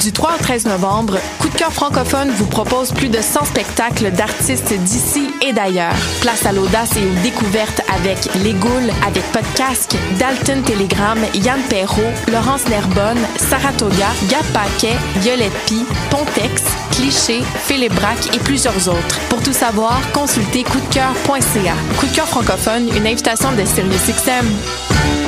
Du 3 au 13 novembre, Coup de cœur francophone vous propose plus de 100 spectacles d'artistes d'ici et d'ailleurs. Place à l'audace et aux découvertes avec Les Goules, avec Podcasque, Dalton Telegram, Yann Perrault, Laurence Nerbonne, Saratoga, Gap Paquet, Violette Pie, Pontex, Cliché, Félébrac et plusieurs autres. Pour tout savoir, consultez coupdecoeur.ca. Coup de cœur francophone, une invitation de SiriusXM.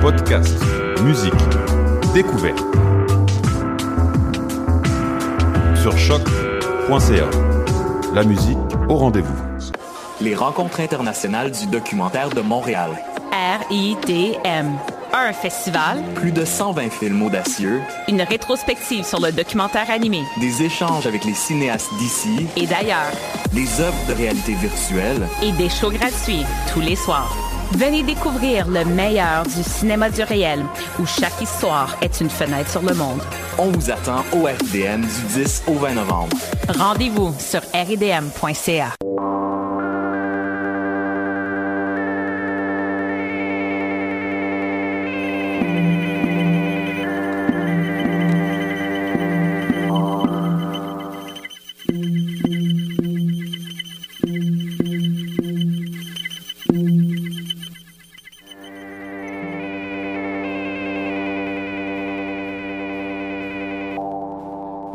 Podcast, musique, découverte. Sur choc.ca. La musique au rendez-vous. Les rencontres internationales du documentaire de Montréal. RIDM. Un festival, Plus de 120 films audacieux, une rétrospective sur le documentaire animé des échanges avec les cinéastes d'ici, et d'ailleurs, des œuvres de réalité virtuelle, et des shows gratuits tous les soirs. Venez découvrir le meilleur du cinéma du réel, où chaque histoire est une fenêtre sur le monde. On vous attend au FDM du 10 au 20 novembre. Rendez-vous sur ridm.ca.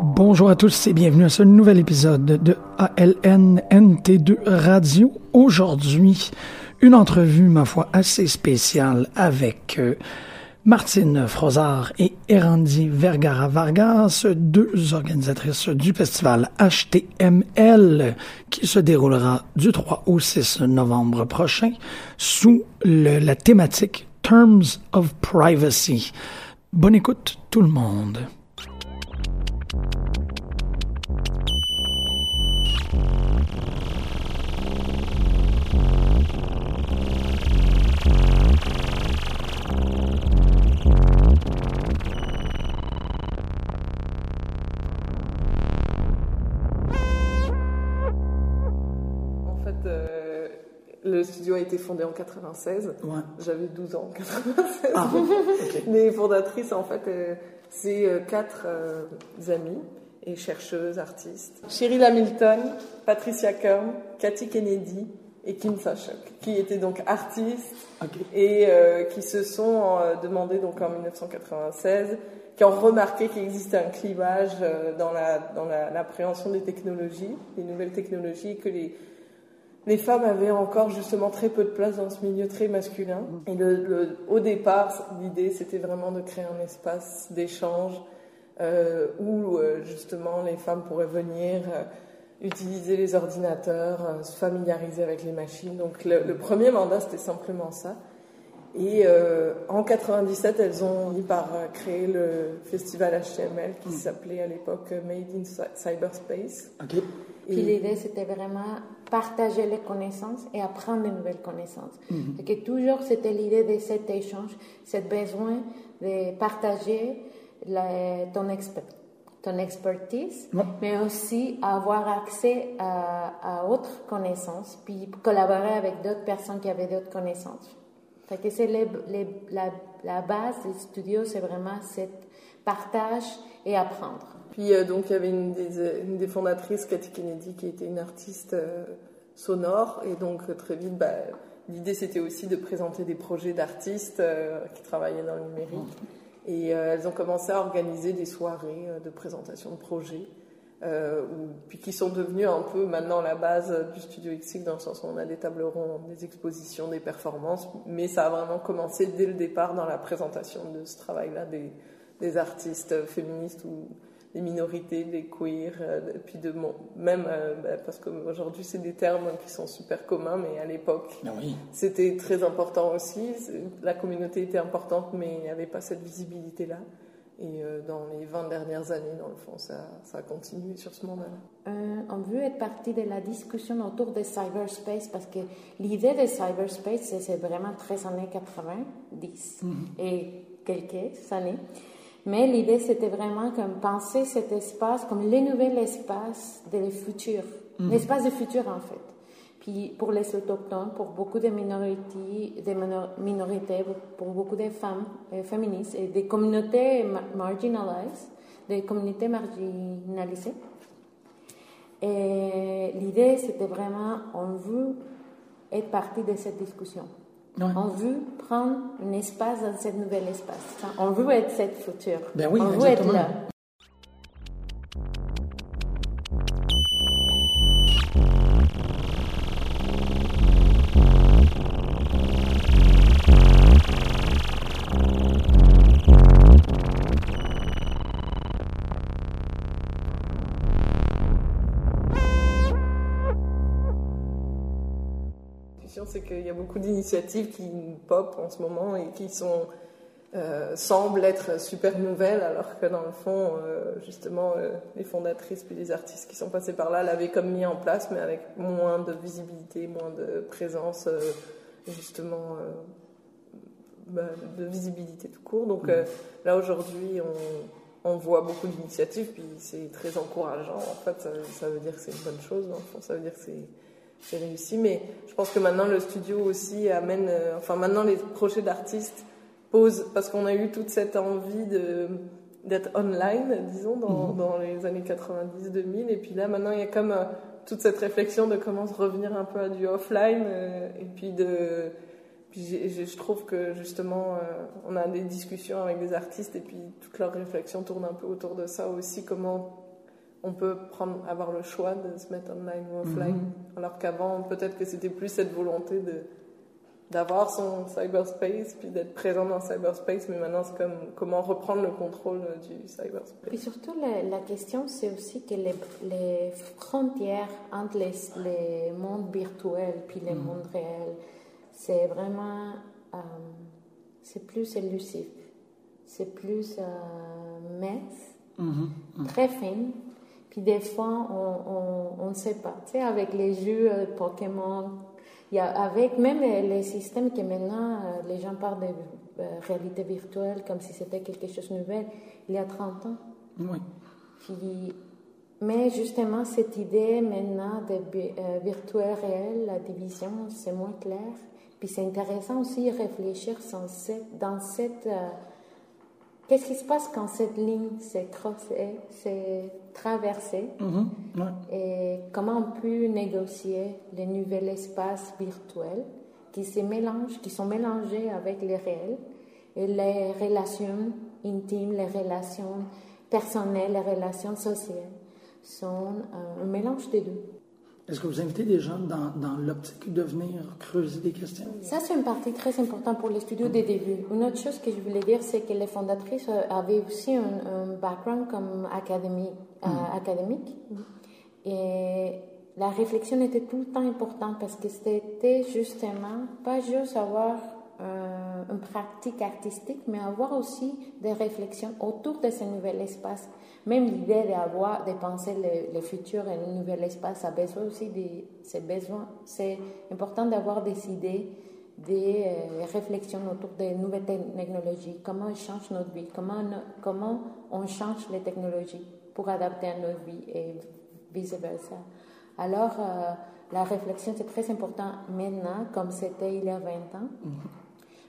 Bonjour à tous et bienvenue à ce nouvel épisode de ALNNT2 Radio. Aujourd'hui, une entrevue, ma foi, assez spéciale avec euh, Martine Frozard et Erandi Vergara Vargas, deux organisatrices du festival HTML qui se déroulera du 3 au 6 novembre prochain sous la thématique Terms of Privacy. Bonne écoute tout le monde. Studio a été fondé en 96. Ouais. J'avais 12 ans en 96. Ah, ok. Les fondatrices, en fait, euh, c'est euh, quatre euh, amies et chercheuses, artistes. Cheryl Hamilton, Patricia Kern, Cathy Kennedy et Kim Sachok, qui étaient donc artistes et euh, qui se sont euh, demandé donc en 1996, qui ont remarqué qu'il existait un clivage dans la dans la- l'appréhension des technologies, des nouvelles technologies, que les les femmes avaient encore justement très peu de place dans ce milieu très masculin. Et le, le- au départ, l'idée c'était vraiment de créer un espace d'échange euh, où euh, justement les femmes pourraient venir euh, utiliser les ordinateurs, euh, se familiariser avec les machines. Donc le, le premier mandat c'était simplement ça. Et euh, en 97, elles ont fini par euh, créer le festival HTML qui s'appelait à l'époque euh, Made in Cy- Cyberspace. Ok. Puis l'idée, c'était vraiment partager les connaissances et apprendre de nouvelles connaissances. Et que toujours, c'était l'idée de cet échange, ce besoin de partager la- ton, exper- ton expertise, Ouais. mais aussi avoir accès à, à autres connaissances, puis collaborer avec d'autres personnes qui avaient d'autres connaissances. Fait que c'est les- les- la, la base du studio, c'est vraiment cet partage et apprendre. Puis euh, donc il y avait une des, euh, une des fondatrices, Cathy Kennedy, qui était une artiste euh, sonore. Et donc très vite, bah, l'idée c'était aussi de présenter des projets d'artistes euh, qui travaillaient dans le numérique. Et elles ont commencé à organiser des soirées de présentation de projets. Euh, puis qui sont devenus un peu maintenant la base du studio XX dans le sens où on a des tables rondes, des expositions, des performances, mais ça a vraiment commencé dès le départ dans la présentation de ce travail-là des, des, artistes féministes ou des minorités, des queers, euh, puis de même euh, bah, parce qu'aujourd'hui c'est des termes qui sont super communs, mais à l'époque ah c'était très important aussi. La communauté était importante, mais il n'y avait pas cette visibilité-là. Et euh, dans les 20 dernières années, dans le fond, ça, ça a continué sur ce moment-là. Euh, on veut être partie de la discussion autour de cyberspace parce que l'idée de cyberspace, c'est vraiment très années 90 mhm. et quelques années. Mais l'idée, c'était vraiment comme penser cet espace comme le nouvel espace de futur, mhm. l'espace du futur en fait. Puis pour les autochtones, pour beaucoup de minorités, des minorités pour beaucoup de femmes euh, féministes et des communautés marginalisées, des communautés marginalisées. Et l'idée, c'était vraiment, on veut être partie de cette discussion. On veut prendre un espace dans ce nouvel espace. On veut être cette futur. Ben oui, on veut être là. D'initiatives qui pop en ce moment et qui sont euh, semblent être super nouvelles, alors que dans le fond, euh, justement, euh, les fondatrices puis les artistes qui sont passés par là l'avaient comme mis en place, mais avec moins de visibilité, moins de présence, justement, bah, de visibilité tout court. Donc mm. là, aujourd'hui, on, on, voit beaucoup d'initiatives, puis c'est très encourageant. En fait, ça, ça veut dire que c'est une bonne chose, dans le fond, ça veut dire que c'est c'est réussi. Mais je pense que maintenant le studio aussi amène, euh, enfin maintenant les projets d'artistes posent, parce qu'on a eu toute cette envie de d'être online, disons, dans, mhm. dans les années 90-2000. Et puis là, maintenant, il y a comme euh, toute cette réflexion de comment se revenir un peu à du offline. Euh, et puis de... Puis je trouve que justement, on a des discussions avec des artistes et puis toute leur réflexion tourne un peu autour de ça aussi, comment on peut prendre, avoir le choix de se mettre online ou offline. Mhm. Alors qu'avant, peut-être que c'était plus cette volonté de d'avoir son cyberspace puis d'être présent dans le cyberspace, mais maintenant c'est comme comment reprendre le contrôle du cyberspace. Puis surtout, la, question, c'est aussi que les, les, frontières entre les, les mondes virtuels puis les mhm. mondes réels, c'est vraiment, euh, c'est plus élusif, c'est plus euh, mince, mhm. très fin, puis des fois, on ne sait pas. Tu sais, avec les jeux euh, Pokémon, y a, avec même les systèmes que maintenant, euh, les gens parlent de euh, réalité virtuelle comme si c'était quelque chose de nouvel, il y a 30 ans. Oui. Puis, mais justement, cette idée maintenant de virtuel réel, la division, c'est moins clair. Puis c'est intéressant aussi de réfléchir dans cette Qu'est-ce qui se passe quand cette ligne s'est traversée mm-hmm. Et comment on peut négocier les nouveaux espaces virtuels qui se mélangent, qui sont mélangés avec les réels et les relations intimes, les relations personnelles, les relations sociales sont un mélange des deux. Est-ce que vous invitez des gens dans, dans l'optique de venir creuser des questions? Ça, c'est une partie très importante pour les studios des débuts. Une autre chose que je voulais dire, c'est que les fondatrices euh, avaient aussi un, background comme académique. Euh, mm. académique. Et la réflexion était tout le temps importante parce que c'était justement pas juste avoir euh, une pratique artistique, mais avoir aussi des réflexions autour de ce nouvel espace. Même l'idée d'avoir, de penser le, futur et un nouvel espace a besoin aussi de ces besoins. C'est important d'avoir des idées, des euh, réflexions autour des nouvelles technologies, comment elles changent notre vie, comment, comment on change les technologies pour adapter à notre vie et vice-versa. Alors, euh, la réflexion, c'est très important maintenant, comme c'était il y a 20 ans.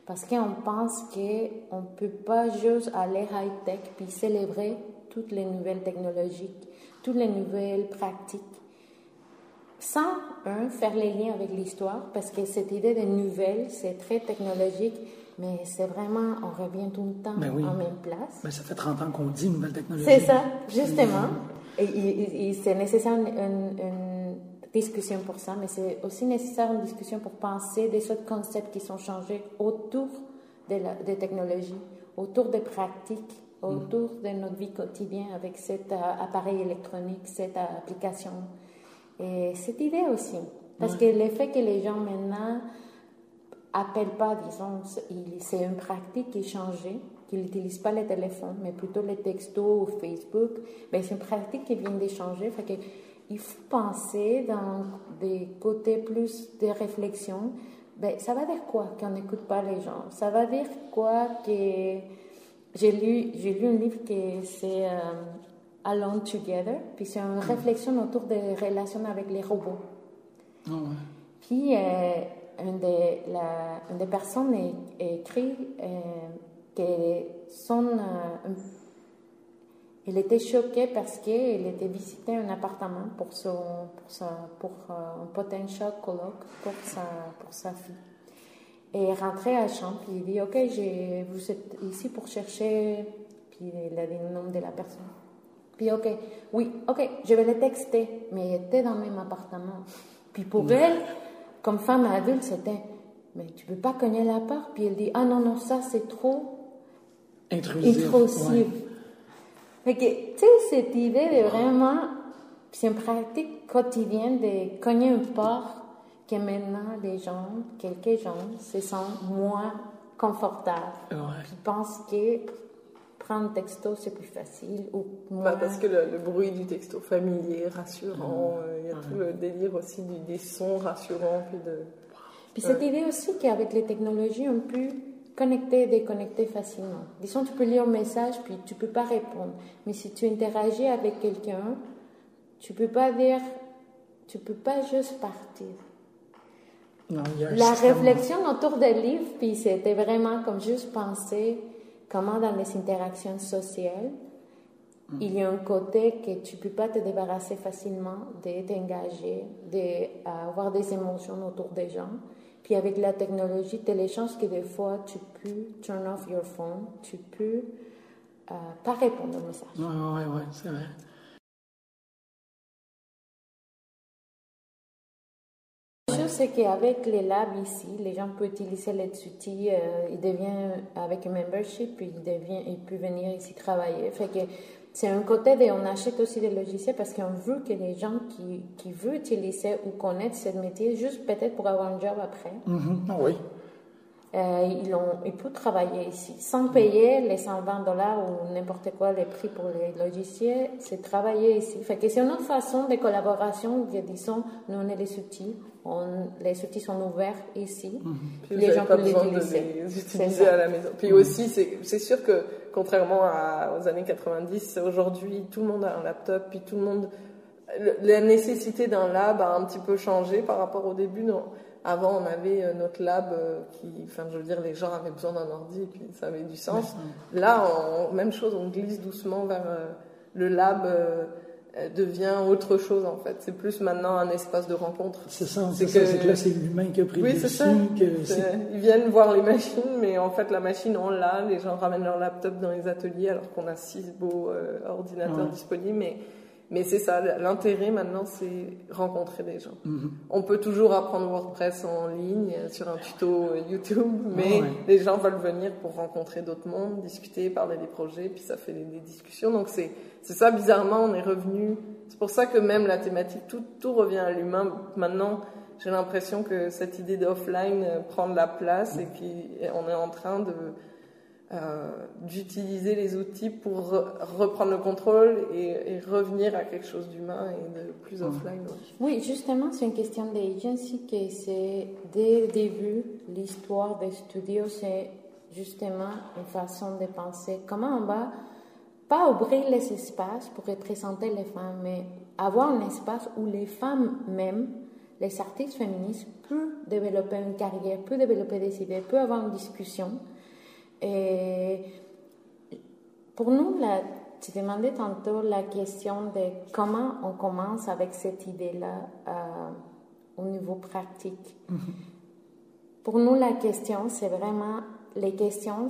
Parce qu'on pense qu'on ne peut pas juste aller high-tech puis célébrer toutes les nouvelles technologies, toutes les nouvelles pratiques. sans un, faire les liens avec l'histoire, parce que cette idée de nouvelle, c'est très technologique, mais c'est vraiment, on revient tout le temps Ben oui. en même place. Ben, ça fait 30 ans qu'on dit nouvelle technologie. C'est ça, justement. Et, et- et c'est nécessaire une discussion pour ça, mais c'est aussi nécessaire une discussion pour penser des autres concepts qui sont changés autour de la, des technologies, autour des pratiques, autour de notre vie quotidienne avec cet euh, appareil électronique, cette euh, application. Et cette idée aussi. Parce que le fait que les gens maintenant appellent pas, disons, c'est une pratique qui est changée, qu'ils n'utilisent pas le téléphone, mais plutôt les textos ou Facebook, ben, c'est une pratique qui vient de changer. Fait que il faut penser dans des côtés plus de réflexion. Ben, ça va dire quoi qu'on n'écoute pas les gens? Ça va dire quoi que... J'ai lu, j'ai lu un livre qui c'est euh, Alone Together, puis c'est une réflexion autour des relations avec les robots. Ah ouais. Puis, euh, une, des, la, une des personnes écrit euh, que son, elle était choquée parce qu'elle était visiter un appartement pour, son, pour, sa, pour euh, un potential colloque pour sa, pour sa fille. Et rentrait à la chambre, puis il dit Ok, vous êtes ici pour chercher. Puis il a dit le nom de la personne. Puis ok, oui, ok, je vais le texter, mais elle était dans le même appartement. Puis pour elle, comme femme adulte, c'était Mais tu peux pas cogner la porte. Puis elle dit Ah non, non, ça c'est trop Intrusif. intrusif. ouais. Fait que, tu sais, cette idée de vraiment, c'est une pratique quotidienne de cogner une porte que maintenant les gens, quelques gens, se sentent moins confortables. Ouais. Puis pensent que prendre texto, c'est plus facile. Ou moins... Bah, parce que le, le bruit du texto familier, rassurant, euh, il y a tout le délire aussi du- des sons rassurants. Puis de... Puis cette idée aussi qu'avec les technologies, on peut connecter et déconnecter facilement. Disons, tu peux lire un message, puis tu peux pas répondre. Mais si tu interagis avec quelqu'un, tu peux pas dire, tu peux pas juste partir. Non, La réflexion autour des livres, puis c'était vraiment comme juste penser comment dans les interactions sociales, il y a un côté que tu peux pas te débarrasser facilement de t'engager, d'avoir des émotions autour des gens. Puis avec la technologie, tu as les chances que des fois, tu peux turn off your phone, tu peux euh, pas répondre au message. Ouais, ouais, ouais, c'est vrai. La chose, c'est qu'avec les labs ici, les gens peuvent utiliser les outils, euh, ils deviennent avec un membership, puis ils, deviennent, ils peuvent venir ici travailler. Fait que c'est un côté de, on achète aussi des logiciels parce qu'on veut que les gens qui, qui veulent utiliser ou connaître ce métier, juste peut-être pour avoir un job après, Mhm. Ah oui. euh, ils, ont, ils peuvent travailler ici sans payer les 120 dollars ou n'importe quoi les prix pour les logiciels, c'est travailler ici. Fait que c'est une autre façon de collaboration. que, Disons, nous on est les outils, on, les outils sont ouverts ici. Puis les gens peuvent les de utiliser. les utiliser à la maison. Puis aussi, c'est c'est sûr que contrairement à- aux années 90, aujourd'hui, tout le monde a un laptop, puis tout le monde. le- La nécessité d'un lab a un petit peu changé par rapport au début. Non. Avant, on avait euh, notre lab euh, qui, enfin, je veux dire, les gens avaient besoin d'un ordi, et puis ça avait du sens. Là, on- même chose, on glisse doucement vers euh, le lab. Euh, devient autre chose en fait. C'est plus maintenant un espace de rencontre. C'est ça, c'est c'est que là, c'est l'humain qui a pris Oui, le dessus. que Ils viennent voir les machines, mais en fait, la machine, on l'a. Les gens ramènent leur laptop dans les ateliers alors qu'on a six beaux euh, ordinateurs Ouais. disponibles. Mais, mais c'est ça, l'intérêt maintenant, c'est rencontrer des gens. Mhm. On peut toujours apprendre WordPress en ligne sur un tuto YouTube, mais ouais. les gens veulent venir pour rencontrer d'autres mondes, discuter, parler des projets, puis ça fait des, des discussions. Donc c'est c'est ça, bizarrement, on est revenu. C'est pour ça que même la thématique, tout, tout revient à l'humain. Maintenant, j'ai l'impression que cette idée d'offline prend de la place et qu'on est en train de d'utiliser les outils pour re- reprendre le contrôle et, et revenir à quelque chose d'humain et de plus offline. ouais. Oui, justement, c'est une question d'agency que c'est dès le début, l'histoire des studios, c'est justement une façon de penser comment on va pas ouvrir les espaces pour représenter les femmes, mais avoir un espace où les femmes même, les artistes féministes, peuvent développer une carrière, peuvent développer des idées, peuvent avoir une discussion. Et pour nous, la tu demandais tantôt la question de comment on commence avec cette idée-là euh, au niveau pratique. Pour nous, la question, c'est vraiment les questions.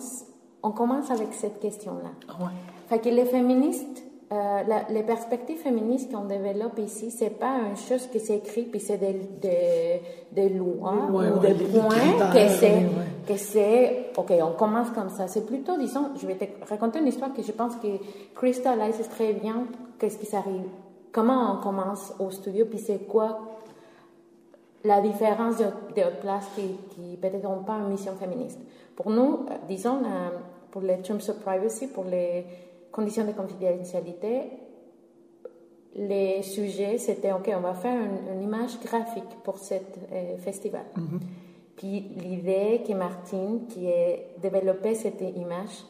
On commence avec cette question-là. Ouais. Fait que les féministes, euh, la- les perspectives féministes qu'on développe ici, c'est pas une chose qui s'écrit puis c'est des, des, des lois Ouais, ou ouais, des points que c'est ouais, que c'est ok on commence comme ça c'est plutôt disons je vais te raconter une histoire que je pense que cristallise très bien qu'est-ce qui s'arrive comment on commence au studio puis c'est quoi la différence de, de places qui, qui peut-être n'ont pas une mission féministe. Pour nous, euh, disons, euh, pour les terms of privacy, pour les conditions de confidentialité, les sujets, c'était, OK, on va faire une, une image graphique pour ce festival. Puis l'idée que Martine, qui a développé cette image,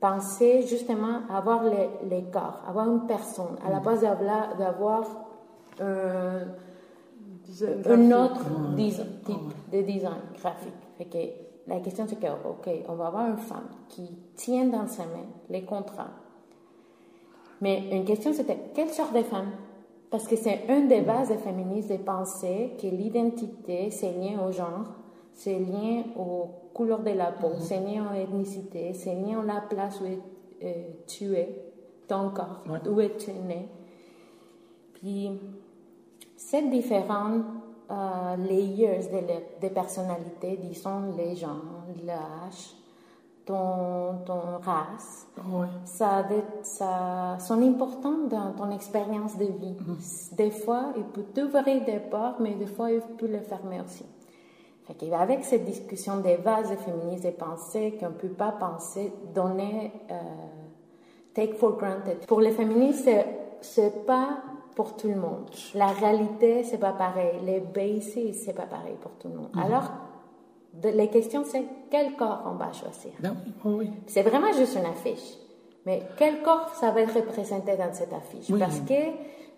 pensait justement avoir les, les corps, avoir une personne, à la base d'avoir, d'avoir un, autre dis- type de design graphique. Fait que la question c'est que, OK, on va avoir une femme qui tient dans sa main les contrats. Mais une question c'était, quelle sorte de femme? Parce que c'est une des bases des féministes de penser que l'identité, c'est lié au genre, c'est lié aux couleurs de la peau, c'est lié à l'ethnicité, c'est lié à la place où euh, tu es, ton corps, où es-tu né. Puis, ces différents euh, layers de, la- de personnalité, disons les gens, l'âge, ton, ton race, ça, ça sont importants dans ton expérience de vie. Des fois, il peut t'ouvrir des portes, mais des fois, il peut les fermer aussi. Fait qu'avec cette discussion des bases féministes et pensées qu'on ne peut pas penser, donner, euh, take for granted. Pour les féministes, c'est- pas pour tout le monde. La réalité, c'est pas pareil. Les basics, c'est pas pareil pour tout le monde. Mhm. Alors, de- les questions, c'est quel corps on va choisir? Ben oui, oui. C'est vraiment juste une affiche. Mais quel corps ça va être représenté dans cette affiche? Oui. Parce que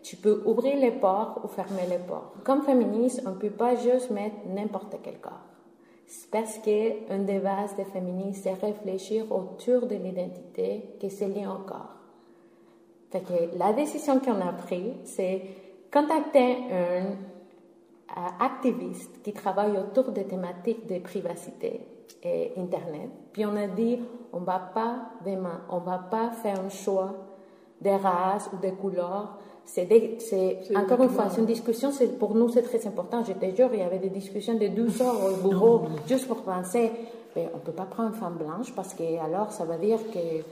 tu peux ouvrir les portes ou fermer les portes. Comme féministe, on ne peut pas juste mettre n'importe quel corps. C'est parce que une des bases des féministes, c'est réfléchir autour de l'identité qui c'est lié au corps. Fait que la décision qu'on a prise, c'est contacter un euh, activiste qui travaille autour des thématiques de privacité et Internet. Puis on a dit, on va pas demain, on va pas faire un choix des races ou des couleurs. C'est encore une fois, c'est une discussion. C'est pour nous, c'est très important. Je te jure, il y avait des discussions de 12 heures au bureau juste pour penser. Ben, on peut pas prendre une femme blanche parce que alors ça veut dire que.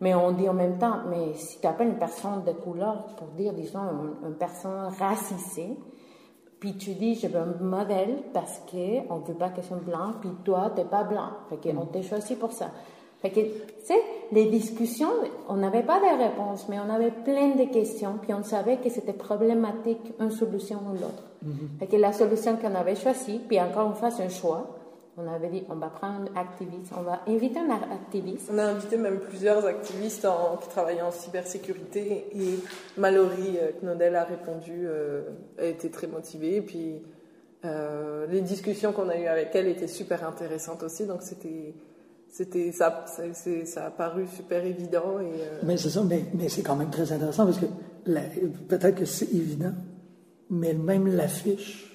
Mais on dit en même temps, mais si tu appelles une personne de couleur pour dire, disons, une, une personne racisée, puis tu dis, je veux un modèle parce qu'on ne veut pas qu'elle soit blanc, puis toi, tu n'es pas blanc. Fait qu'on t'a choisi pour ça. Fait que, tu sais, les discussions, on n'avait pas de réponses, mais on avait plein de questions, puis on savait que c'était problématique, une solution ou l'autre. Fait que la solution qu'on avait choisie, puis encore une fois, c'est un choix. On avait dit, on va prendre un activiste, on va inviter un activiste. On a invité même plusieurs activistes en- qui travaillaient en cybersécurité et Mallory euh, Knodel a répondu, euh, a été très motivée. Et puis euh, les discussions qu'on a eues avec elle étaient super intéressantes aussi, donc c'était, c'était, ça, ça a paru super évident. Et, euh, Mais c'est ça, mais, mais c'est quand même très intéressant parce que peut-être que c'est évident, mais même l'affiche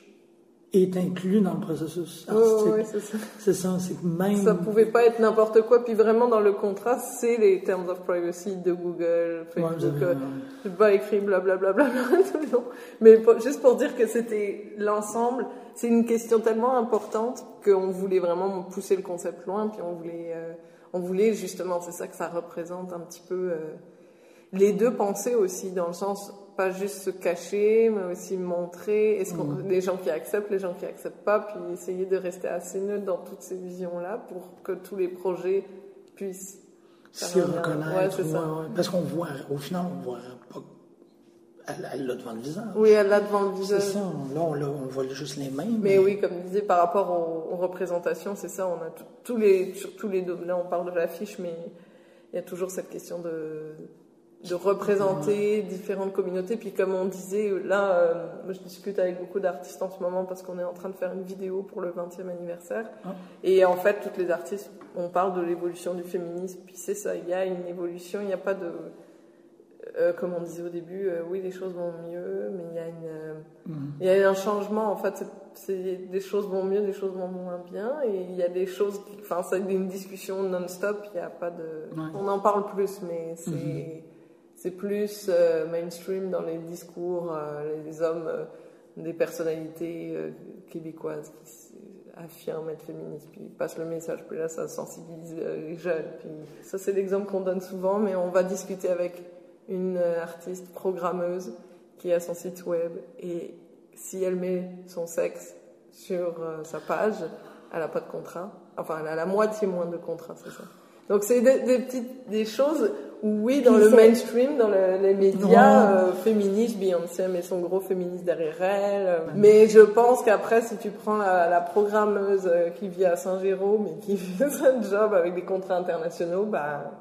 est inclus dans le processus Ouais, ouais, artistique. ouais, c'est ça. c'est ça, c'est que même. Ça pouvait pas être n'importe quoi. Puis vraiment, dans le contrat, c'est les terms of privacy de Google, Ouais, Facebook. avez- euh, C'est pas écrit blablabla tout le long. Mais pour- juste pour dire que c'était l'ensemble, c'est une question tellement importante qu'on voulait vraiment pousser le concept loin. Puis on voulait, euh, on voulait justement, c'est ça que ça représente un petit peu. euh, les deux pensées aussi, dans le sens pas juste se cacher, mais aussi montrer est-ce qu'on, Mhm. les gens qui acceptent, les gens qui acceptent pas, puis essayer de rester assez neutre dans toutes ces visions-là pour que tous les projets puissent s'y reconnaître. Ouais, c'est ça. ouais, ouais. Parce qu'on voit, au final, on voit pas. Elle, l'a devant le visage. Oui, elle l'a devant le C'est visage. ça, là, on, voit juste les mains. Mais oui, comme je disais, par rapport aux, aux représentations, c'est ça, on a tous les, sur tous les domaines, là on parle de l'affiche, mais il y a toujours cette question de, de représenter différentes communautés. Puis comme on disait, là, euh, je discute avec beaucoup d'artistes en ce moment parce qu'on est en train de faire une vidéo pour le 20e anniversaire. Ah. Et en fait, toutes les artistes, on parle de l'évolution du féminisme, puis c'est ça, il y a une évolution, il n'y a pas de... euh, comme on disait au début, euh, oui, les choses vont mieux, mais il y a, une, mm. il y a un changement. En fait, c'est, des choses vont mieux, des choses vont moins bien. Et il y a des choses, enfin, c'est une discussion non-stop. Il n'y a pas de. On en parle plus, mais c'est, mm-hmm. C'est plus mainstream dans les discours. les hommes, des personnalités québécoises qui affirment être féministes, puis passent le message, puis là, ça sensibilise les jeunes. Puis ça, c'est l'exemple qu'on donne souvent, mais on va discuter avec une artiste programmeuse qui a son site web et si elle met son sexe sur euh, sa page, elle n'a pas de contrat. Enfin, elle a la moitié moins de contrat, c'est ça. Donc c'est des, petites des choses où oui, dans le mainstream, dans les médias euh, féministes, Beyoncé met son gros féministe derrière elle. Euh, mais je pense qu'après, si tu prends la, programmeuse qui vit à Saint-Jérôme et qui fait un job avec des contrats internationaux, bah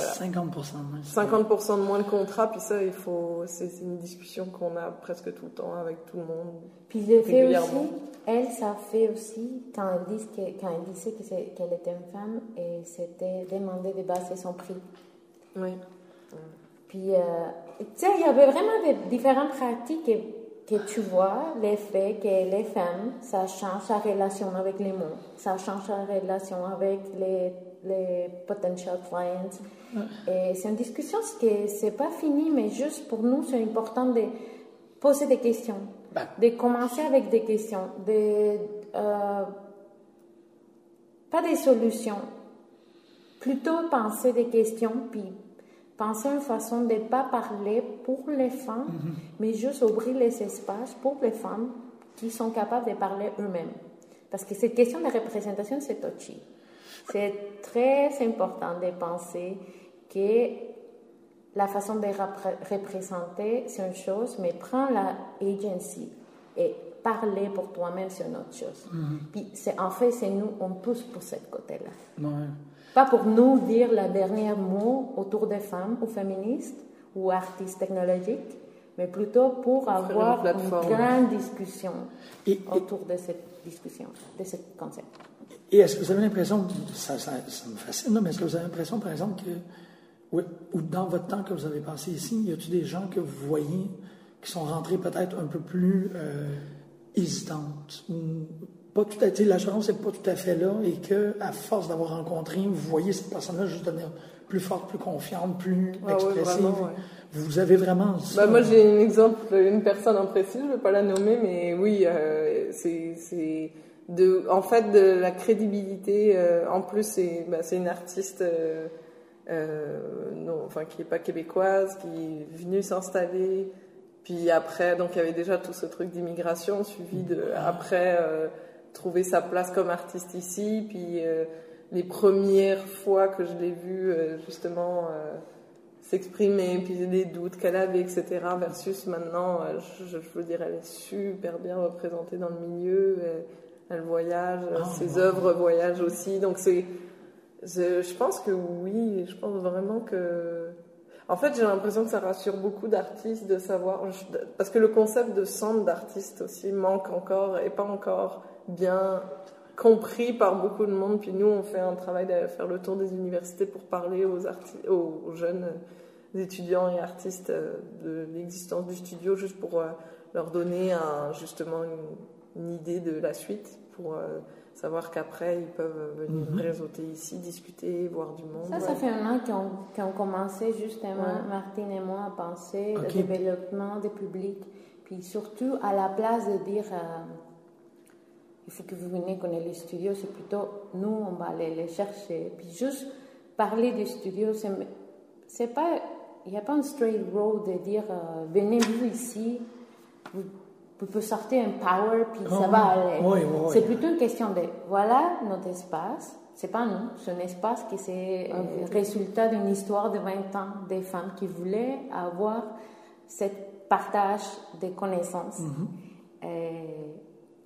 50% de moins. 50% de moins de contrats, puis ça, il faut, c'est une discussion qu'on a presque tout le temps avec tout le monde. Puis le fait aussi, elle, ça fait aussi, quand elle, dit que, quand elle disait qu'elle était une femme, et c'était demandé de baser son prix. Oui. Puis, euh, tu sais, il y avait vraiment des différentes pratiques que, que tu vois, l'effet que les femmes, ça change sa relation avec les mots, ça change sa relation avec les les potential clients. Et c'est une discussion que c'est pas fini, mais juste pour nous, c'est important de poser des questions, bah. de commencer avec des questions, de euh, pas des solutions, plutôt penser des questions, puis penser une façon de ne pas parler pour les femmes, mm-hmm. mais juste ouvrir les espaces pour les femmes qui sont capables de parler eux-mêmes. Parce que cette question de représentation, c'est touchy. C'est très important de penser que la façon de représenter, c'est une chose, mais prends la agency et parler pour toi-même, c'est une autre chose. Mm-hmm. Puis c'est, en fait, c'est nous, on pousse pour ce côté-là. Pas pour nous dire le dernier mot autour des femmes ou féministes ou artistes technologiques, mais plutôt pour avoir une, grande discussion autour de cette discussion, de ce concept. Et est-ce que vous avez l'impression, ça, ça, me fascine, mais est-ce que vous avez l'impression, par exemple, que, ou dans votre temps que vous avez passé ici, y a-t-il des gens que vous voyez qui sont rentrés peut-être un peu plus euh, hésitantes ou pas tout à fait, l'assurance n'est pas tout à fait là et que, à force d'avoir rencontré, vous voyez cette personne-là juste devenir plus forte, plus confiante, plus ah expressive. Vous avez vraiment. Bah, moi, j'ai un exemple, une personne en précis, je ne vais pas la nommer, mais oui, euh, c'est de, en fait, de la crédibilité. Euh, en plus, c'est bah, une artiste euh, non, enfin, qui n'est pas québécoise, qui est venue s'installer. Puis après, donc il y avait déjà tout ce truc d'immigration, suivi de après trouver sa place comme artiste ici. Puis les premières fois que je l'ai vue justement s'exprimer, puis des doutes qu'elle avait, etc. Versus maintenant, je, veux dire, elle est super bien représentée dans le milieu elle voyage, ah, ses œuvres voyagent aussi. Donc c'est, je, pense que oui, je pense vraiment que, en fait, j'ai l'impression que ça rassure beaucoup d'artistes de savoir, parce que le concept de centre d'artiste aussi manque encore et pas encore bien compris par beaucoup de monde. Puis nous, on fait un travail de faire le tour des universités pour parler aux, aux jeunes étudiants et artistes euh, de l'existence du studio, juste pour euh, leur donner un, justement une, une idée de la suite pour euh, savoir qu'après, ils peuvent venir mhm. réseauter ici, discuter, voir du monde. Ça, ça fait un an qu'on ont commencé justement, Martine et moi, à penser au développement des publics. Puis surtout, à la place de dire euh, il faut que vous veniez connaître les studios, c'est plutôt nous, on va aller les chercher. Puis juste parler des studios, c'est pas. Il n'y a pas un straight road de dire euh, venez-vous ici, vous vous pouvez sortir un power, puis ça va aller. C'est plutôt une question de, voilà notre espace, c'est pas nous, c'est un espace qui c'est le ah, résultat d'une histoire de 20 ans des femmes qui voulaient avoir ce partage de connaissances mhm. euh,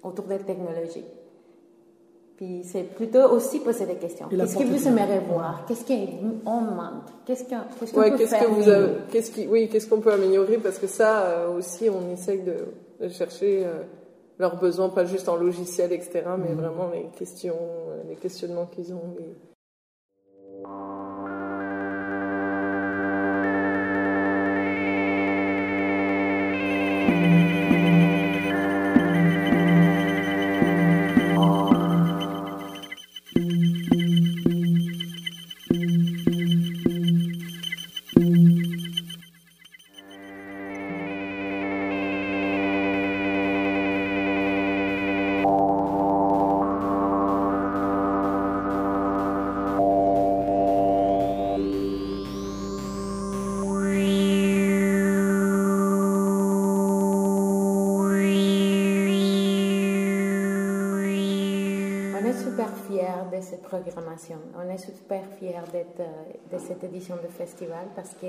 autour des technologies. Puis c'est plutôt aussi poser des questions. Qu'est-ce que vous aimeriez voir? Qu'est-ce qu'on manque? Qu'est-ce qu'on peut faire que vous qu'est-ce qui, Oui, qu'est-ce qu'on peut améliorer? Parce que ça euh, aussi, on essaye de de chercher euh, leurs besoins, pas juste en logiciel, etc., mais mhm. vraiment les questions, euh, les questionnements qu'ils ont. On est super fiers d'être de cette édition de festival parce que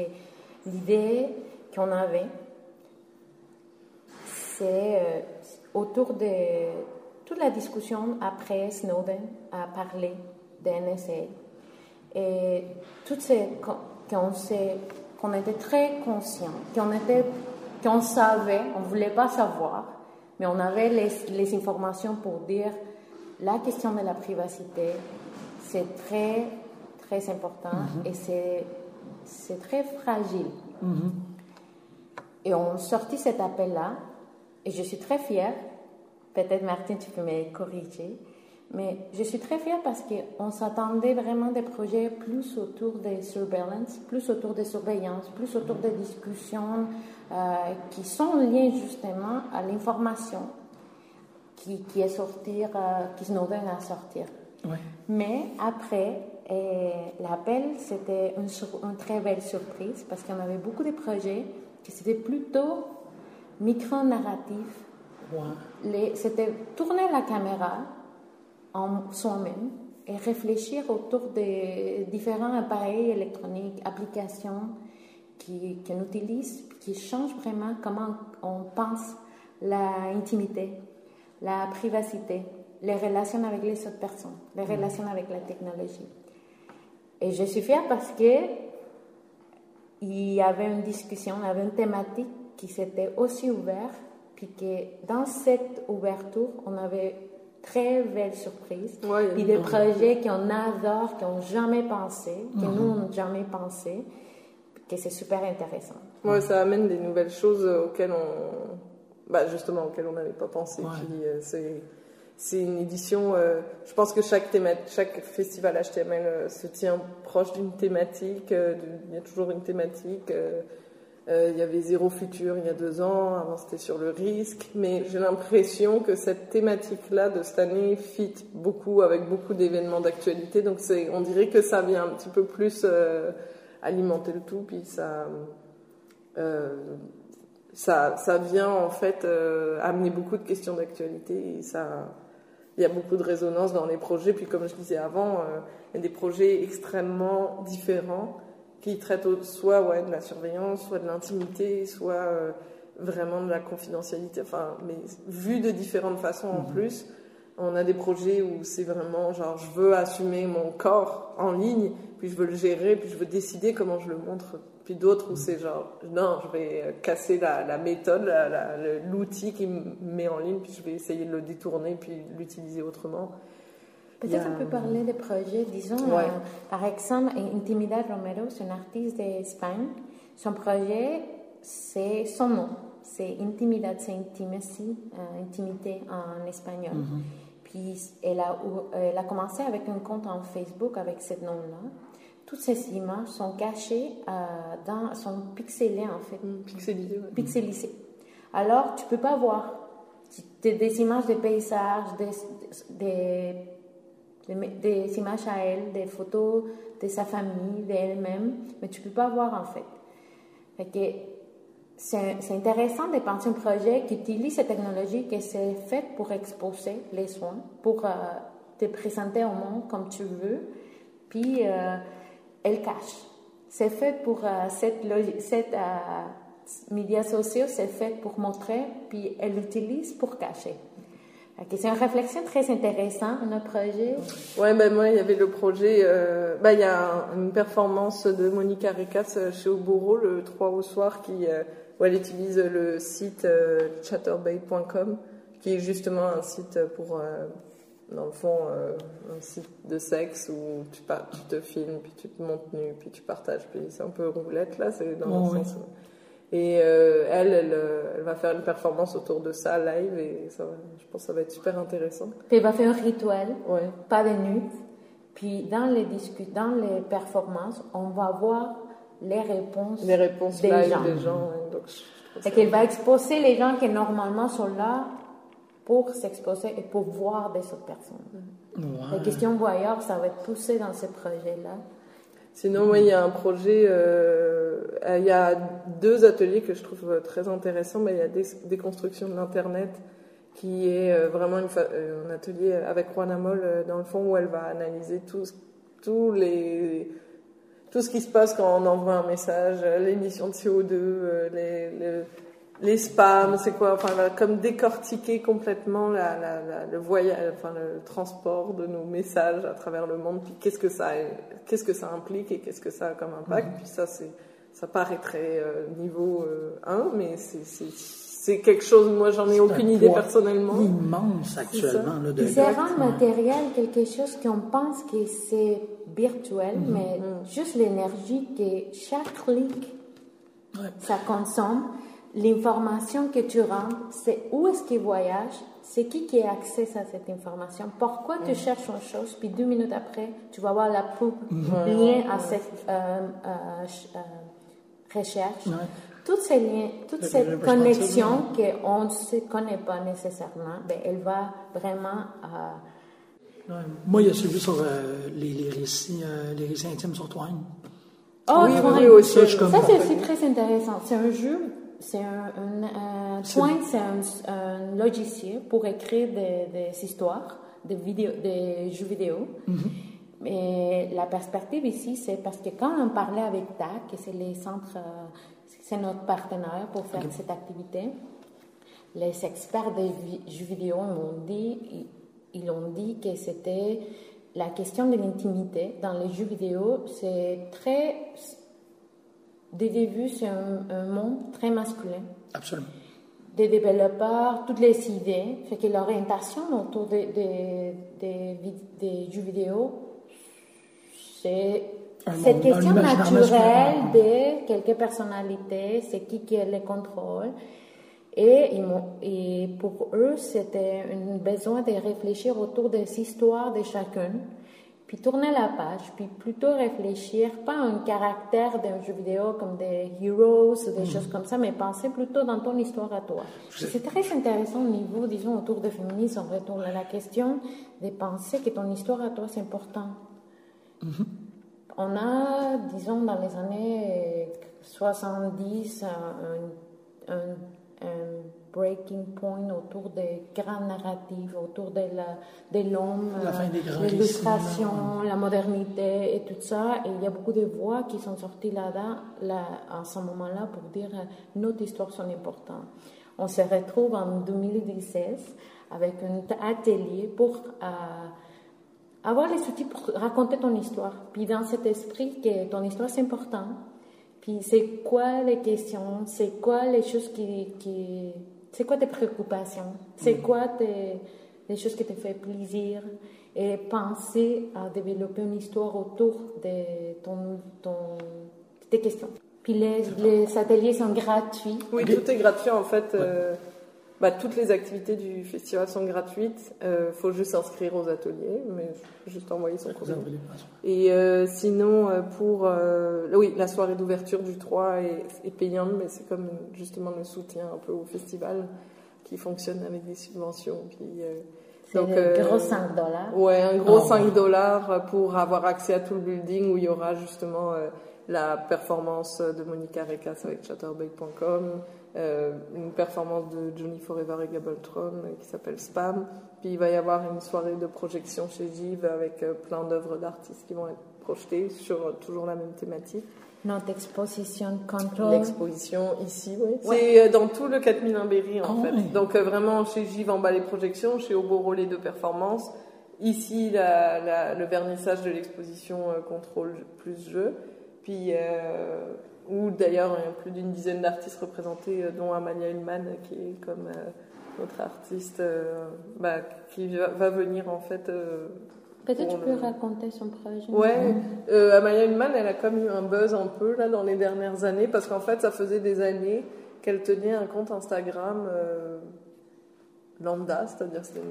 l'idée qu'on avait, c'est autour de toute la discussion après Snowden a parlé de NSA. Et tout ce qu'on qu'on était très conscient, qu'on était, qu'on savait, on ne voulait pas savoir, mais on avait les, informations pour dire la question de la privacité, c'est très, très important et c'est, très fragile. Et on sortit cet appel-là et je suis très fière Peut-être, Martin, tu peux me corriger. Mais je suis très fière parce qu'on s'attendait vraiment des projets plus autour des surveillance, plus autour des surveillances, plus autour des discussions euh, qui sont liées justement à l'information qui, qui, est sortie, euh, qui Snowden à sortir. Mais après, l'appel, c'était une, une, très belle surprise parce qu'on avait beaucoup de projets qui c'était plutôt micro-narratifs c'était tourner la caméra en soi-même et réfléchir autour des différents appareils électroniques, applications qu'on utilise, qui changent vraiment comment on pense l'intimité, la privacité, les relations avec les autres personnes, les mm. relations avec la technologie. Et je suis fière parce que il y avait une discussion, il y avait une thématique qui s'était aussi ouverte puis que dans cette ouverture, on avait très belles surprises. Ouais, puis des projets qu'on adore, qu'on n'a jamais pensé, que nous, on n'a jamais pensé, que c'est super intéressant. Ouais, ça amène des nouvelles choses auxquelles on... Bah, justement, auxquelles on n'avait pas pensé. Puis euh, c'est... C'est une édition, euh, je pense que chaque, festival HTML euh, se tient proche d'une thématique, il y a toujours une thématique. Euh, il y avait Zéro Futur il y a deux ans, avant c'était sur le risque, mais j'ai l'impression que cette thématique-là de cette année fit beaucoup avec beaucoup d'événements d'actualité, donc on dirait que ça vient un petit peu plus euh, alimenter le tout, puis ça, euh, ça, ça, vient en fait amener beaucoup de questions d'actualité et ça, il y a beaucoup de résonance dans les projets, puis comme je disais avant, il y a des projets extrêmement différents qui traite soit ouais, de la surveillance, soit de l'intimité, soit euh, vraiment de la confidentialité, enfin, mais vu de différentes façons en mhm. plus. On a des projets où c'est vraiment genre je veux assumer mon corps en ligne, puis je veux le gérer, puis je veux décider comment je le montre. Puis d'autres où mhm. c'est genre non, je vais casser la, la méthode, l'outil qui me met en ligne, puis je vais essayer de le détourner, puis l'utiliser autrement. Peut-être on peut parler des projets, disons, euh, par exemple, Intimidad Romero, c'est un artiste d'Espagne. Son projet, c'est son nom, c'est Intimidad, c'est intimacy, euh, intimité en espagnol. Mhm. Puis elle a, elle a commencé avec un compte en Facebook avec ce nom-là. Toutes ces images sont cachées euh, dans, sont pixelées en fait. Mm, pixelisées. Pixelisées. Alors tu peux pas voir des, des images de paysages, des, des des, images à elle, des photos de sa famille, d'elle-même, mais tu peux pas voir en fait. fait que c'est intéressant de penser un projet qui utilise cette technologie qui c'est fait pour exposer les soins, pour euh, te présenter au monde comme tu veux, puis euh, elle cache. C'est fait pour euh, cette, cette médias sociaux, c'est fait pour montrer, puis elle l'utilise pour cacher. C'est une réflexion très intéressante, notre projet. Ouais, ben moi, il y avait le projet, euh, ben, il y a une performance de Monica Recas euh, chez Oboro le 3 au soir qui, euh, où elle utilise le site euh, chatterbait.com, qui est justement un site pour, dans le fond, un site de sexe où tu, tu te filmes, puis tu te montes nu, puis tu partages, puis c'est un peu roulette là, c'est dans le sens. Et euh, elle, elle, euh, elle, va faire une performance autour de ça live et ça, je pense que ça va être super intéressant. Puis elle va faire un rituel, ouais. pas de nuit. Puis dans les discussions, dans les performances, on va voir les réponses, les réponses des live gens. des gens. et qu'elle va exposer les gens qui normalement sont là pour s'exposer et pour voir des autres personnes. La question voyeur, ça va être poussé dans ce projet-là. Sinon, moi, il y a un projet, euh, il y a deux ateliers que je trouve très intéressants. Mais il y a des, constructions de l'Internet qui est euh, vraiment une un atelier avec Juana Moll dans le fond où elle va analyser tous, tous les tout ce qui se passe quand on envoie un message, l'émission de CO2, les, les les spams, c'est quoi Enfin, comme décortiquer complètement la, la, le voyage, enfin le transport de nos messages à travers le monde. Puis qu'est-ce que ça, qu'est-ce que ça implique et qu'est-ce que ça a comme impact. Mhm. Puis ça, c'est, ça paraîtrait euh, niveau 1, euh, mais c'est, c'est, c'est quelque chose. Moi, j'en ai aucune idée personnellement. Immense actuellement. Là, de c'est rendre matériel quelque chose qu'on pense que c'est virtuel, mhm. mais mhm. juste l'énergie que chaque clic ça consomme l'information que tu rends, c'est où est-ce qu'il voyage, c'est qui qui a accès à cette information, pourquoi tu cherches une chose, puis deux minutes après, tu vas voir la pub lien à cette euh, euh, euh, recherche. Toutes ces liens, toutes ces connexions qu'on ne se connaît pas nécessairement, ben, elle va vraiment... Moi, il y a celui sur les, les, récits, les récits intimes sur toi. Oh, oui, oui, aussi. Ça, ça c'est aussi très intéressant. C'est un jeu c'est un, un, c'est un, logiciel pour écrire des, des des, vidéos, des jeux vidéo. Mais la perspective ici, c'est parce que quand on parlait avec TAC, c'est les centres, euh, c'est notre partenaire pour faire cette activité, les experts des jeux vidéo m'ont dit, ils ont dit que c'était la question de l'intimité dans les jeux vidéo, c'est très des débuts, c'est un, monde très masculin. Absolument. Des développeurs, toutes les idées, fait que l'orientation autour des, des, des, jeux vidéo, c'est cette question naturelle de quelques personnalités, c'est qui qui les contrôle. Et, et pour eux, c'était un besoin de réfléchir autour des histoires de chacun puis tourner la page, puis plutôt réfléchir, pas un caractère d'un jeu vidéo comme des heroes ou des mhm. choses comme ça, mais penser plutôt dans ton histoire à toi. C'est très intéressant au niveau, disons, autour de féminisme, on retourne à la question de penser que ton histoire à toi, c'est important. Mhm. On a, disons, dans les années 70, un, un, un breaking point autour des grandes narratives, autour de l'homme, de l'illustration, la modernité et tout ça. Et il y a beaucoup de voix qui sont sorties là-dedans, là, à ce moment-là, pour dire euh, notre histoire sont importantes. On se retrouve en 2016 avec un atelier pour euh, avoir les outils pour raconter ton histoire. Puis dans cet esprit que ton histoire c'est important. Puis c'est quoi les questions, c'est quoi les choses qui, qui c'est quoi tes préoccupations? C'est mm. quoi tes, les choses qui te font plaisir? Et penser à développer une histoire autour de ton, ton, tes questions. Puis les, les ateliers sont gratuits. Oui, tout est gratuit en fait. Euh, bah, toutes les activités du festival sont gratuites. Il euh, faut juste s'inscrire aux ateliers, mais juste envoyer son courrier. Et euh, sinon, euh, pour oui, la soirée d'ouverture du 3 est, payante, mais c'est comme justement le soutien un peu au festival qui fonctionne avec des subventions. Puis, donc, un gros 5 dollars. Ouais, un gros 5 ah, dollars pour avoir accès à tout le building où il y aura justement la performance de Monica Recas avec chatterbait.com, euh, une performance de Johnny Forever et Gabletron euh, qui s'appelle Spam. Puis il va y avoir une soirée de projection chez Giv avec euh, plein d'œuvres d'artistes qui vont être projetées sur toujours la même thématique. Notre exposition control. L'exposition ici, oui. C'est dans tout le 4001 Berry, en ah fait. Donc vraiment, chez Giv en bas les projections, chez Oboro les deux performances. Ici, le vernissage de l'exposition Contrôle plus jeu. Puis où d'ailleurs il y a plus d'une dizaine d'artistes représentés, euh, dont Amalia Hillman, qui est comme euh, notre artiste euh, bah, qui va, venir en fait. Peut-être tu peux raconter son projet. Ouais, Amalia Hillman, elle a comme eu un buzz un peu là dans les dernières années parce qu'en fait, ça faisait des années qu'elle tenait un compte Instagram lambda, c'est-à-dire c'était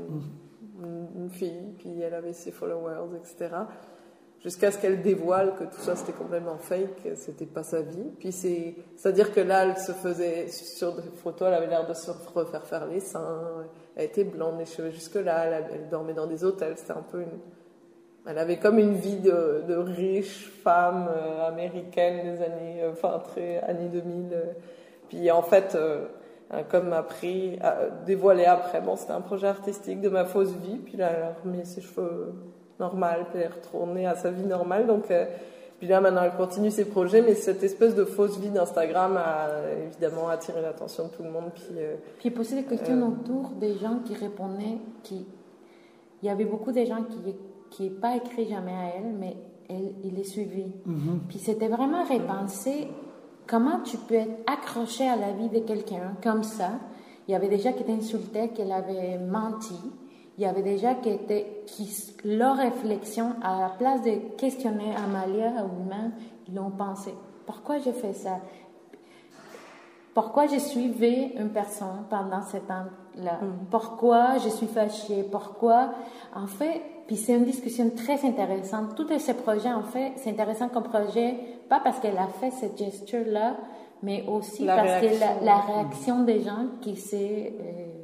une, une, fille, puis elle avait ses followers, etc jusqu'à ce qu'elle dévoile que tout ça c'était complètement fake, c'était pas sa vie. Puis c'est, c'est-à-dire que là, elle se faisait, sur des photos, elle avait l'air de se refaire faire les seins, elle était blonde, les cheveux jusque-là, elle, dormait dans des hôtels, c'était un peu une. Elle avait comme une vie de, riche femme euh, américaine des années, euh, enfin, très années 2000. Euh. Puis en fait, comme m'a pris, dévoilé après. Bon, c'était un projet artistique de ma fausse vie, puis là, elle a remis ses cheveux normaux, puis elle est retournée à sa vie normale. Donc, puis là, maintenant, elle continue ses projets, mais cette espèce de fausse vie d'Instagram a évidemment attiré l'attention de tout le monde. Puis, euh, puis poser des questions euh, autour des gens qui répondaient, qui... il y avait beaucoup de gens qui n'ont pas écrit jamais à elle, mais elle, il les suivit. Mm-hmm. Puis c'était vraiment repenser comment tu peux être accroché à la vie de quelqu'un comme ça? Il y avait des gens qui t'insultaient qu'elle avait menti il y avait déjà qui était, qui, leur réflexion, à la place de questionner Amalia ou même, ils l'ont pensé. Pourquoi j'ai fait ça? Pourquoi je suivais une personne pendant ce temps-là? Mm. Pourquoi je suis fâchée? Pourquoi? En fait, puis c'est une discussion très intéressante. Tous ces projets, en fait, c'est intéressant comme projet, pas parce qu'elle a fait cette gesture-là, mais aussi parce que la, réaction des gens qui s'est... Euh,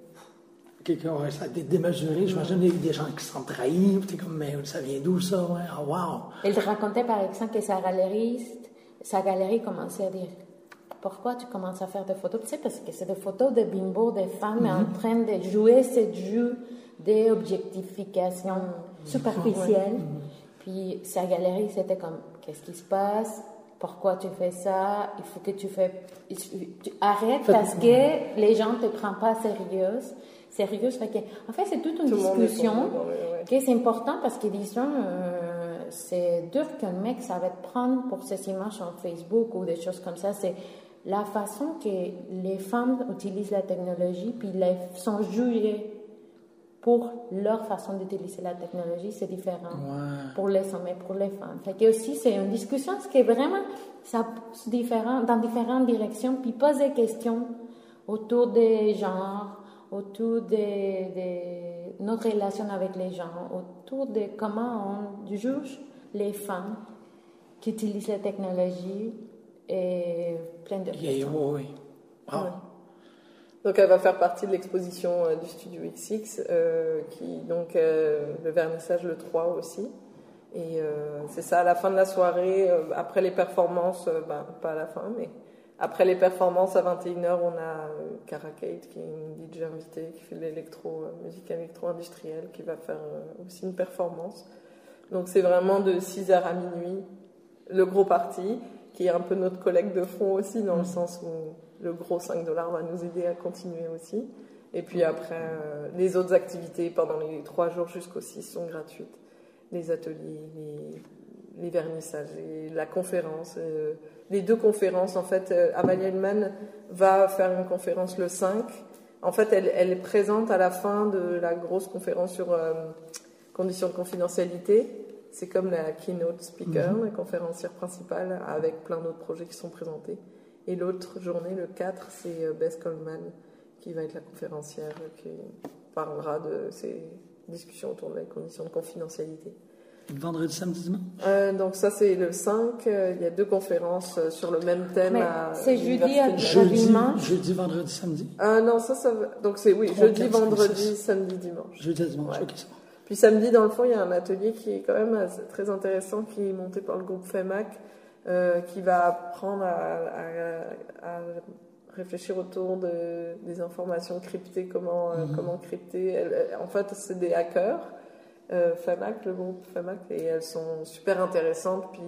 quelqu'un, ça a été démesuré. J'imagine qu'il y a eu des gens qui sont trahis. comme, mais ça vient d'où ça? Ouais? Oh, wow! Elle racontait par exemple que sa galeriste, sa galerie commençait à dire Pourquoi tu commences à faire des photos? Tu sais, parce que c'est des photos de bimbo, des femmes en mm-hmm. train de jouer ce jeu d'objectification superficielle. Mm-hmm. Puis sa galerie, c'était comme Qu'est-ce qui se passe? Pourquoi tu fais ça? Il faut que tu fais. arrête parce que les gens ne te prennent pas sérieuse sérieuse. en fait, c'est toute une discussion qui est importante parce que, disons, euh, c'est dur qu'un mec, ça va te prendre pour ses images sur Facebook ou des choses comme ça. C'est la façon que les femmes utilisent la technologie, puis elles sont jugées pour leur façon d'utiliser la technologie, c'est différent pour les hommes et pour les femmes. Fait que aussi, c'est une discussion qui est vraiment ça, différent, dans différentes directions, puis poser des questions autour des genres, autour de, notre relation avec les gens, autour de comment on juge les femmes qui utilisent la technologie et plein de choses. Oui, oui. Donc elle va faire partie de l'exposition euh, du studio XX, euh, qui donc euh, le vernissage le 3 aussi. Et c'est ça, à la fin de la soirée, après les performances, ben, pas à la fin, mais après les performances à 21h, on a Cara Kate, qui est une DJ invitée, qui fait de l'électro, euh, musique électro-industrielle, qui va faire euh, aussi une performance. Donc c'est vraiment de 6h à minuit, le gros parti, qui est un peu notre collègue de fond aussi, dans le mm. sens où le gros 5 dollars va nous aider à continuer aussi. Et puis après, euh, les autres activités pendant les 3 jours jusqu'au 6 sont gratuites. Les ateliers, les, les vernissages, et la conférence les deux conférences. En fait, euh, Amalia Hellman va faire une conférence le 5. En fait, elle, est présente à la fin de la grosse conférence sur euh, conditions de confidentialité. C'est comme la keynote speaker, mhm. la conférencière principale, avec plein d'autres projets qui sont présentés. Et l'autre journée, le 4, c'est euh, Bess Coleman qui va être la conférencière qui parlera de ces discussions autour des conditions de confidentialité. Vendredi, samedi, dimanche? Euh, Donc ça, c'est le 5. Euh, il y a deux conférences euh, sur le même thème. C'est jeudi à dimanche? Jeudi, vendredi, samedi? Ah non, ça, ça Donc c'est, oui, jeudi, vendredi, samedi, dimanche. Jeudi, dimanche, ok, Puis samedi, dans le fond, il y a un atelier qui est quand même très intéressant, qui est monté par le groupe FEMAC, qui va apprendre à, réfléchir autour de, des informations cryptées, comment, mhm. comment crypter. en fait, c'est des hackers euh, FAMAC, le groupe FAMAC, et elles sont super intéressantes. Puis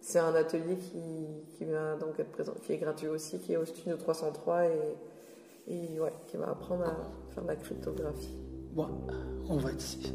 c'est un atelier qui, qui va donc être présent, qui est gratuit aussi, qui est au studio 303 et, et ouais, qui va apprendre à faire de la cryptographie. Bon, on va ici.